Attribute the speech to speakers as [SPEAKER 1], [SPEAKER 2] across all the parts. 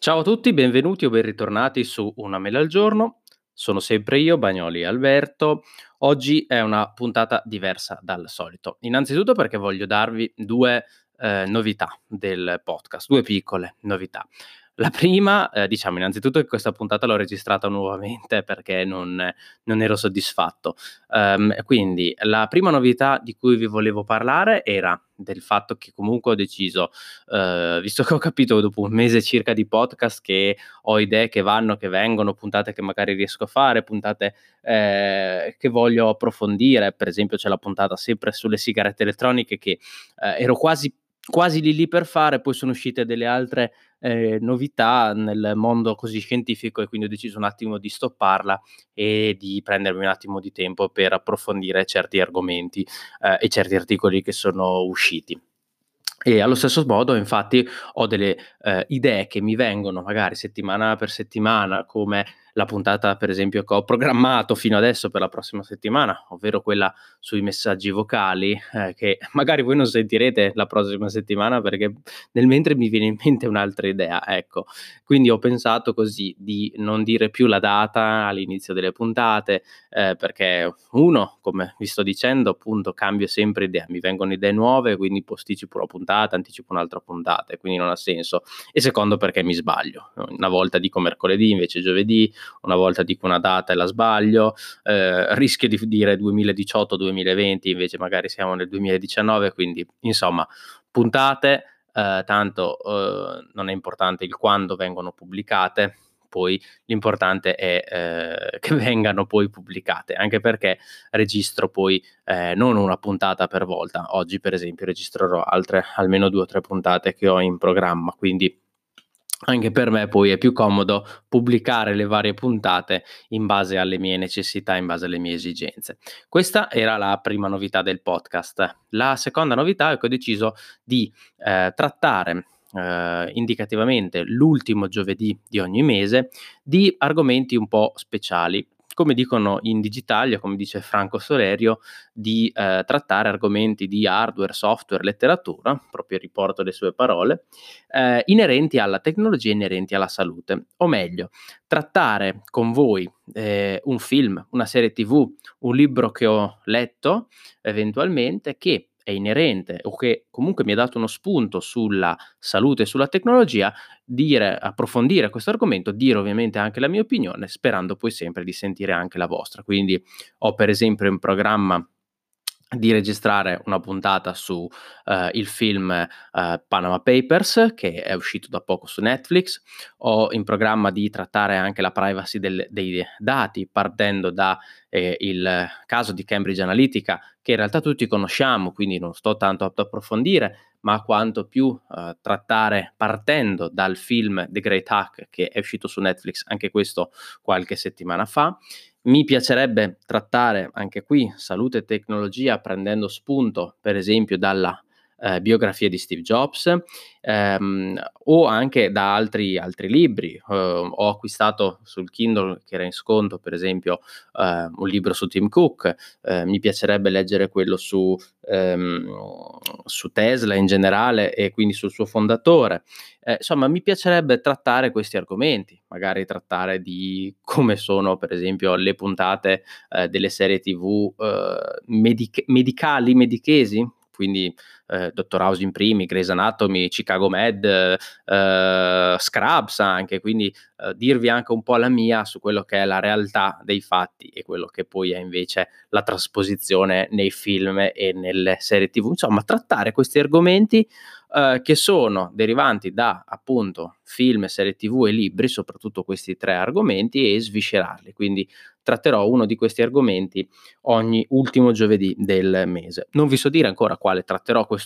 [SPEAKER 1] Ciao a tutti, benvenuti o ben ritornati su Una mela al giorno. Sono sempre io, Bagnoli Alberto. Oggi è una puntata diversa dal solito. Innanzitutto perché voglio darvi due eh, novità del podcast, due piccole novità. La prima, eh, diciamo innanzitutto che questa puntata l'ho registrata nuovamente perché non, non ero soddisfatto. Um, quindi la prima novità di cui vi volevo parlare era del fatto che comunque ho deciso, uh, visto che ho capito dopo un mese circa di podcast che ho idee che vanno, che vengono, puntate che magari riesco a fare, puntate eh, che voglio approfondire, per esempio c'è la puntata sempre sulle sigarette elettroniche che eh, ero quasi quasi lì lì per fare, poi sono uscite delle altre eh, novità nel mondo così scientifico e quindi ho deciso un attimo di stopparla e di prendermi un attimo di tempo per approfondire certi argomenti eh, e certi articoli che sono usciti. E allo stesso modo, infatti, ho delle eh, idee che mi vengono magari settimana per settimana, come la puntata, per esempio, che ho programmato fino adesso per la prossima settimana, ovvero quella sui messaggi vocali, eh, che magari voi non sentirete la prossima settimana perché nel mentre mi viene in mente un'altra idea. Ecco, quindi ho pensato così di non dire più la data all'inizio delle puntate, eh, perché uno, come vi sto dicendo, appunto, cambio sempre idea, mi vengono idee nuove, quindi posticipo la puntata, anticipo un'altra puntata, quindi non ha senso. E secondo, perché mi sbaglio. Una volta dico mercoledì invece giovedì, una volta dico una data e la sbaglio, eh, rischio di dire 2018-2020, invece magari siamo nel 2019, quindi insomma puntate, eh, tanto eh, non è importante il quando vengono pubblicate, poi l'importante è eh, che vengano poi pubblicate, anche perché registro poi eh, non una puntata per volta. Oggi, per esempio, registrerò altre almeno due o tre puntate che ho in programma, quindi anche per me poi è più comodo pubblicare le varie puntate in base alle mie necessità, in base alle mie esigenze. Questa era la prima novità del podcast. La seconda novità è che ho deciso di eh, trattare eh, indicativamente l'ultimo giovedì di ogni mese di argomenti un po' speciali come dicono in Digitalia, come dice Franco Solerio, di eh, trattare argomenti di hardware, software, letteratura, proprio riporto le sue parole, eh, inerenti alla tecnologia, inerenti alla salute. O meglio, trattare con voi eh, un film, una serie tv, un libro che ho letto eventualmente che è inerente o che comunque mi ha dato uno spunto sulla salute e sulla tecnologia, dire, approfondire questo argomento, dire ovviamente anche la mia opinione, sperando poi sempre di sentire anche la vostra. Quindi ho per esempio in programma di registrare una puntata su uh, il film uh, Panama Papers che è uscito da poco su Netflix. Ho in programma di trattare anche la privacy del, dei dati partendo da eh, caso di Cambridge Analytica che in realtà tutti conosciamo, quindi non sto tanto ad approfondire, ma quanto più uh, trattare partendo dal film The Great Hack che è uscito su Netflix anche questo qualche settimana fa. Mi piacerebbe trattare anche qui salute e tecnologia prendendo spunto per esempio dalla eh, biografia di Steve Jobs ehm, o anche da altri, altri libri. Eh, ho acquistato sul Kindle che era in sconto per esempio eh, un libro su Tim Cook, eh, mi piacerebbe leggere quello su, ehm, su, Tesla in generale e quindi sul suo fondatore. Eh, insomma, mi piacerebbe trattare questi argomenti, magari trattare di come sono per esempio le puntate eh, delle serie tv medic- medicali, medichesi, quindi eh, Dottor House in primi, Grey's Anatomy, Chicago Med, eh, Scrubs anche, quindi eh, dirvi anche un po' la mia su quello che è la realtà dei fatti e quello che poi è invece la trasposizione nei film e nelle serie tv, insomma trattare questi argomenti eh, che sono derivanti da appunto film, serie tv e libri, soprattutto questi tre argomenti e sviscerarli, quindi tratterò uno di questi argomenti ogni ultimo giovedì del mese. Non vi so dire ancora quale tratterò questo,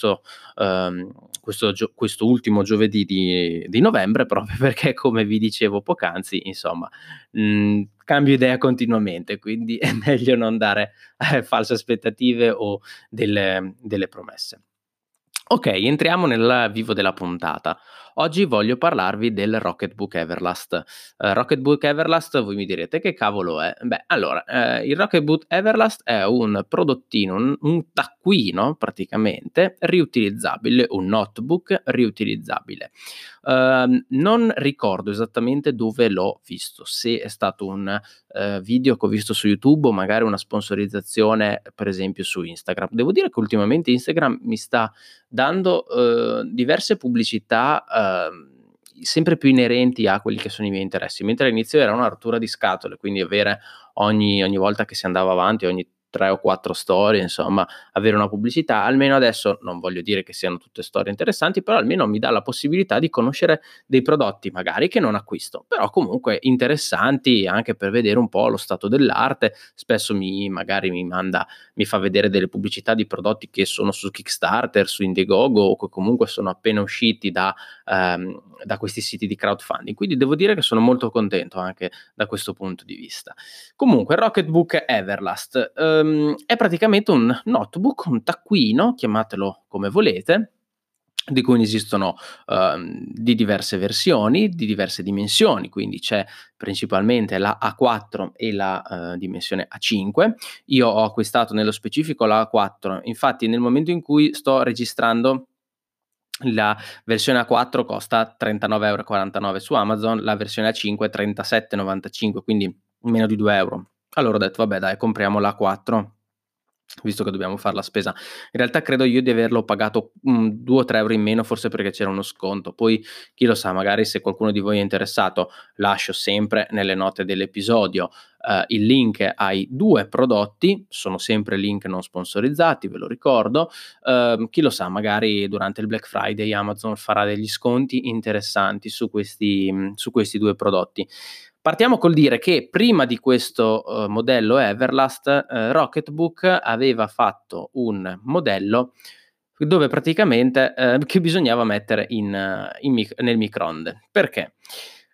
[SPEAKER 1] um, questo, gio- questo ultimo giovedì di, di, novembre, proprio perché, come vi dicevo poc'anzi, insomma, mh, cambio idea continuamente, quindi è meglio non dare eh, false aspettative o delle, delle promesse. Ok, entriamo nel vivo della puntata. Oggi voglio parlarvi del Rocketbook Everlast. Uh, Rocketbook Everlast, voi mi direte che cavolo è? Beh, allora, uh, il Rocketbook Everlast è un prodottino, un, un taccuino praticamente riutilizzabile, un notebook riutilizzabile. Uh, non ricordo esattamente dove l'ho visto, se è stato un uh, video che ho visto su YouTube o magari una sponsorizzazione per esempio su Instagram. Devo dire che ultimamente Instagram mi sta dando uh, diverse pubblicità ehm, sempre più inerenti a quelli che sono i miei interessi, mentre all'inizio era una rottura di scatole, quindi avere ogni, ogni volta che si andava avanti, ogni tre o quattro storie, insomma, avere una pubblicità, almeno adesso non voglio dire che siano tutte storie interessanti, però almeno mi dà la possibilità di conoscere dei prodotti magari che non acquisto, però comunque interessanti anche per vedere un po' lo stato dell'arte, spesso mi magari mi manda mi fa vedere delle pubblicità di prodotti che sono su Kickstarter, su Indiegogo o che comunque sono appena usciti da, ehm, da questi siti di crowdfunding. Quindi devo dire che sono molto contento anche da questo punto di vista. Comunque Rocketbook Everlast. Eh, ehm, è praticamente un notebook, un taccuino, chiamatelo come volete, di cui ne esistono uh, di diverse versioni, di diverse dimensioni, quindi c'è principalmente la A4 e la uh, dimensione A5. Io ho acquistato nello specifico la A4, infatti nel momento in cui sto registrando la versione A4 costa 39,49 euro su Amazon, la versione A5 37,95, quindi meno di 2 euro. Allora ho detto, vabbè dai, compriamo la 4 visto che dobbiamo fare la spesa. In realtà credo io di averlo pagato um, 2 o 3 euro in meno, forse perché c'era uno sconto. Poi chi lo sa, magari se qualcuno di voi è interessato, lascio sempre nelle note dell'episodio uh, il link ai due prodotti, sono sempre link non sponsorizzati, ve lo ricordo. Uh, chi lo sa, magari durante il Black Friday Amazon farà degli sconti interessanti su questi, su questi due prodotti. Partiamo col dire che prima di questo uh, modello Everlast, uh, Rocketbook aveva fatto un modello dove praticamente uh, che bisognava mettere in, in mic- nel microonde. Perché?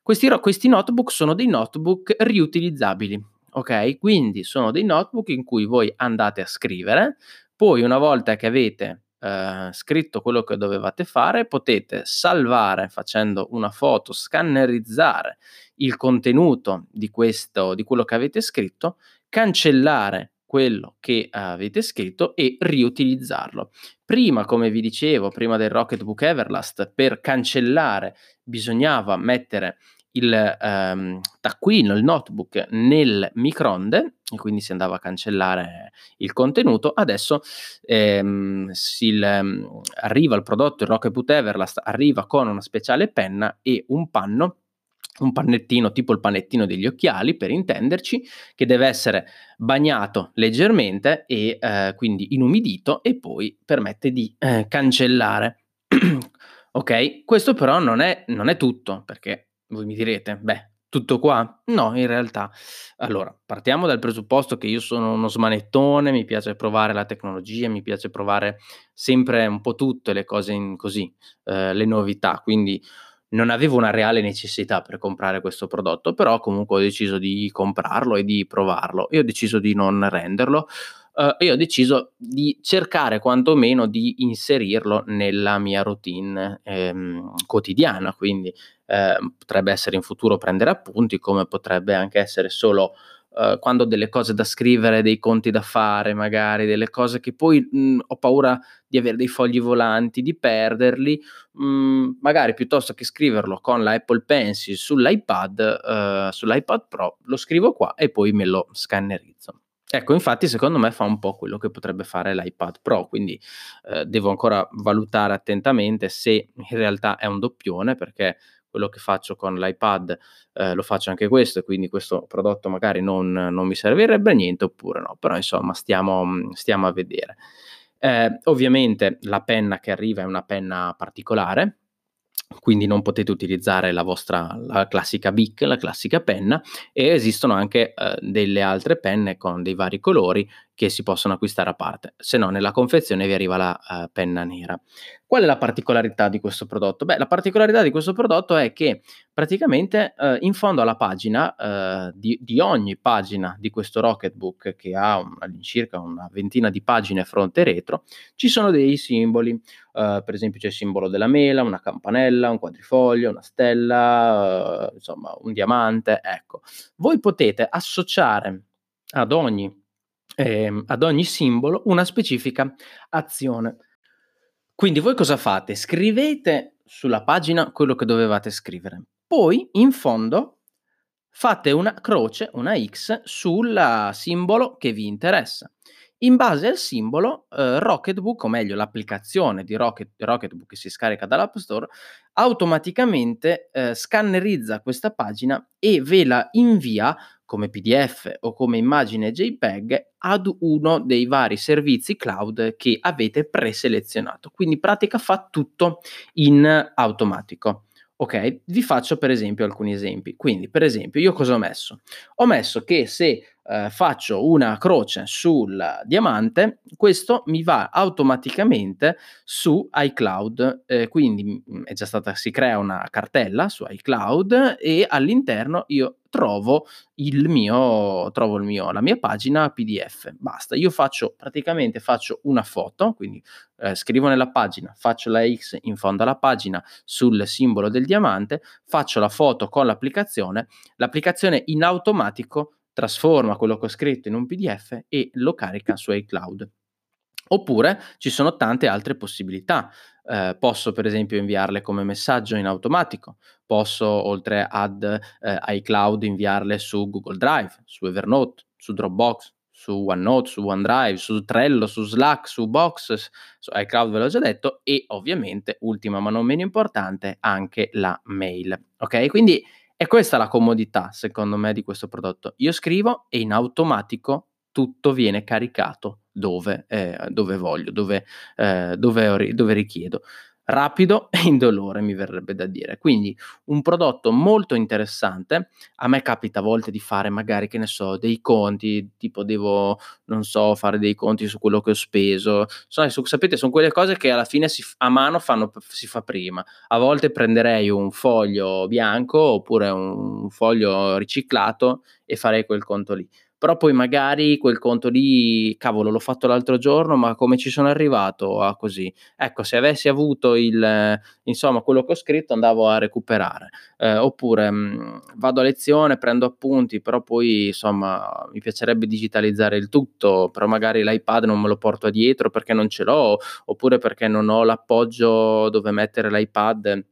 [SPEAKER 1] Questi, ro- questi notebook sono dei notebook riutilizzabili, ok? Quindi sono dei notebook in cui voi andate a scrivere, poi una volta che avete Uh, scritto quello che dovevate fare, potete salvare facendo una foto, scannerizzare il contenuto di, questo, di quello che avete scritto, cancellare quello che avete scritto e riutilizzarlo. Prima, come vi dicevo, prima del Rocketbook Everlast, per cancellare bisognava mettere il um, taccuino, il notebook nel microonde e quindi si andava a cancellare il contenuto. Adesso ehm, si, um, arriva il prodotto, il Rocketbook Everlast arriva con una speciale penna e un panno un pannettino tipo il panettino degli occhiali per intenderci che deve essere bagnato leggermente e eh, quindi inumidito e poi permette di eh, cancellare ok questo però non è, non è tutto perché voi mi direte beh tutto qua? No, in realtà. Allora, partiamo dal presupposto che io sono uno smanettone, mi piace provare la tecnologia, mi piace provare sempre un po' tutte le cose in così, eh, le novità, quindi non avevo una reale necessità per comprare questo prodotto, però comunque ho deciso di comprarlo e di provarlo e ho deciso di non renderlo uh, e ho deciso di cercare quantomeno di inserirlo nella mia routine ehm, quotidiana, quindi eh, potrebbe essere in futuro prendere appunti, come potrebbe anche essere solo uh, quando ho delle cose da scrivere, dei conti da fare, magari delle cose che poi mh, ho paura di avere dei fogli volanti, di perderli, mh, magari piuttosto che scriverlo con l'Apple Pencil sull'iPad, uh, sull'iPad Pro, lo scrivo qua e poi me lo scannerizzo. Ecco, infatti secondo me fa un po' quello che potrebbe fare l'iPad Pro, quindi eh, devo ancora valutare attentamente se in realtà è un doppione, perché quello che faccio con l'iPad eh, lo faccio anche questo, quindi questo prodotto magari non, non, mi servirebbe niente oppure no, però insomma stiamo, stiamo a vedere. Eh, ovviamente la penna che arriva è una penna particolare, quindi non potete utilizzare la vostra la classica Bic, la classica penna e esistono anche eh, delle altre penne con dei vari colori che si possono acquistare a parte, se no nella confezione vi arriva la uh, penna nera. Qual è la particolarità di questo prodotto? Beh, la particolarità di questo prodotto è che praticamente uh, in fondo alla pagina, uh, di, di, ogni pagina di questo Rocketbook, che ha un, all'incirca una ventina di pagine fronte e retro, ci sono dei simboli. per esempio c'è il simbolo della mela, una campanella, un quadrifoglio, una stella, insomma un diamante. Ecco, voi potete associare ad ogni eh, ad ogni simbolo una specifica azione. Quindi voi cosa fate? Scrivete sulla pagina quello che dovevate scrivere. Poi in fondo fate una croce, una X sul simbolo che vi interessa. In base al simbolo, eh, Rocketbook, o meglio l'applicazione di Rocket, Rocketbook che si scarica dall'App Store, automaticamente eh, scannerizza questa pagina e ve la invia come PDF o come immagine JPEG ad uno dei vari servizi cloud che avete preselezionato. Quindi in pratica fa tutto in automatico. Ok, vi faccio per esempio alcuni esempi. Quindi, per esempio, io cosa ho messo? Ho messo che se eh, faccio una croce sul diamante, questo mi va automaticamente su iCloud. Eh, quindi mm, è già stata, si crea una cartella su iCloud e all'interno io trovo il mio, trovo il mio, la mia pagina PDF. Basta, io faccio praticamente faccio una foto, quindi eh, scrivo nella pagina, faccio la X in fondo alla pagina sul simbolo del diamante, faccio la foto con l'applicazione, l'applicazione in automatico trasforma quello che ho scritto in un PDF e lo carica su iCloud. Oppure ci sono tante altre possibilità. Eh, posso per esempio inviarle come messaggio in automatico, posso oltre ad eh, iCloud inviarle su Google Drive, su Evernote, su Dropbox, su OneNote, su OneDrive, su Trello, su Slack, su Box, su iCloud ve l'ho già detto e ovviamente, ultima ma non meno importante, anche la mail. Ok? Quindi è questa la comodità, secondo me, di questo prodotto. Io scrivo e in automatico tutto viene caricato dove, eh, dove voglio, dove, eh, dove, dove richiedo rapido e indolore, mi verrebbe da dire. Quindi un prodotto molto interessante. A me capita a volte di fare magari, che ne so, dei conti, tipo devo, non so, fare dei conti su quello che ho speso. So, sapete, sono quelle cose che alla fine si, a mano fanno, si fa prima. A volte prenderei un foglio bianco oppure un foglio riciclato e farei quel conto lì però poi magari quel conto lì, cavolo, l'ho fatto l'altro giorno, ma come ci sono arrivato a così? Ecco, se avessi avuto il, insomma, quello che ho scritto andavo a recuperare, eh, oppure mh, mm, vado a lezione, prendo appunti, però poi, insomma, mi piacerebbe digitalizzare il tutto, però magari l'iPad non me lo porto dietro perché non ce l'ho, oppure perché non ho l'appoggio dove mettere l'iPad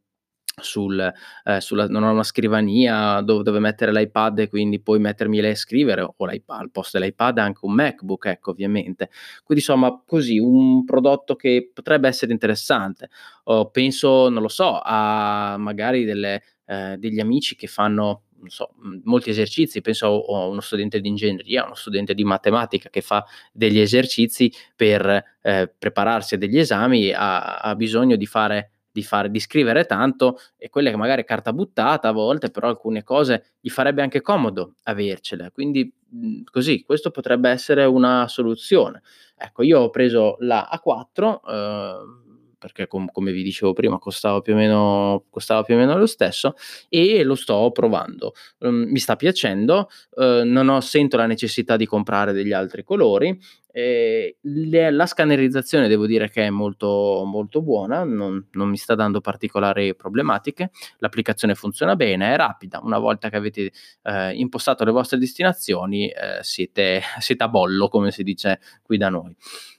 [SPEAKER 1] sul, eh, sulla, non ho una scrivania dove, dove, mettere l'iPad e quindi poi mettermi lì a scrivere o l'iPad, al posto dell'iPad anche un MacBook, ecco ovviamente. Quindi insomma così un prodotto che potrebbe essere interessante. O penso, non lo so, a magari delle, eh, degli amici che fanno non so, molti esercizi, penso a uno studente di ingegneria, uno studente di matematica che fa degli esercizi per eh, prepararsi a degli esami, ha, ha bisogno di fare di, fare, di scrivere tanto e quelle che magari è carta buttata a volte, però alcune cose gli farebbe anche comodo avercele. Quindi mhmm, così, questo potrebbe essere una soluzione. Ecco, io ho preso la A4. Eh, perché com- come vi dicevo prima costava più, o meno, costava più o meno lo stesso e lo sto provando. Um, mi sta piacendo, uh, non ho, sento la necessità di comprare degli altri colori. Eh, le, la scannerizzazione devo dire che è molto, molto buona, non, non, mi sta dando particolari problematiche, l'applicazione funziona bene, è rapida, una volta che avete eh, impostato le vostre destinazioni eh, siete, siete a bollo come si dice qui da noi.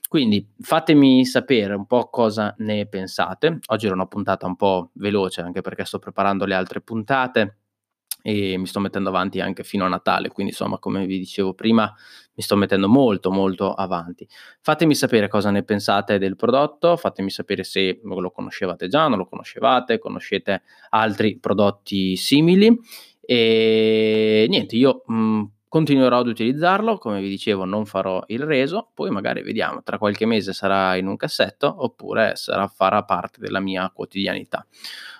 [SPEAKER 1] Quindi fatemi sapere un po' cosa ne pensate. Oggi era una puntata un po' veloce anche perché sto preparando le altre puntate e mi sto mettendo avanti anche fino a Natale, quindi insomma come vi dicevo prima mi sto mettendo molto molto avanti. Fatemi sapere cosa ne pensate del prodotto, fatemi sapere se lo conoscevate già, non lo conoscevate, conoscete altri prodotti simili e niente, io mh, Continuerò ad utilizzarlo, come vi dicevo non farò il reso, poi magari vediamo, tra qualche mese sarà in un cassetto oppure sarà, farà parte della mia quotidianità.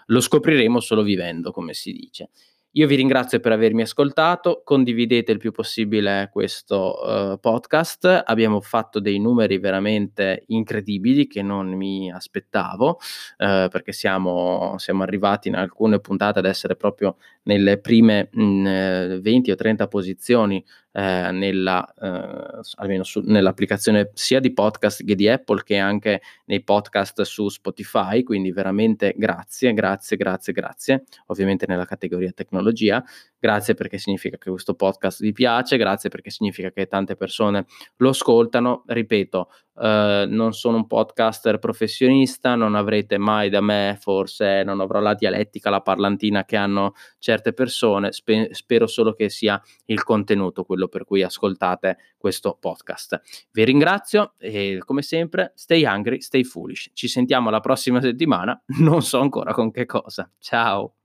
[SPEAKER 1] Lo scopriremo solo vivendo, come si dice. Io vi ringrazio per avermi ascoltato, condividete il più possibile questo uh, podcast, abbiamo fatto dei numeri veramente incredibili che non mi aspettavo, uh, perché siamo, siamo, arrivati in alcune puntate ad essere proprio nelle prime mh, 20 o 30 posizioni eh, nella, eh, almeno su, nell'applicazione sia di podcast che di Apple che anche nei podcast su Spotify, quindi veramente grazie, grazie, grazie, grazie, ovviamente nella categoria tecnologia, grazie perché significa che questo podcast vi piace, grazie perché significa che tante persone lo ascoltano, ripeto, Uh, non sono un podcaster professionista, non avrete mai da me, forse non avrò la dialettica, la parlantina che hanno certe persone, Spe- spero solo che sia il contenuto quello per cui ascoltate questo podcast. Vi ringrazio e come sempre, stay hungry, stay foolish. Ci sentiamo la prossima settimana, non so ancora con che cosa. Ciao!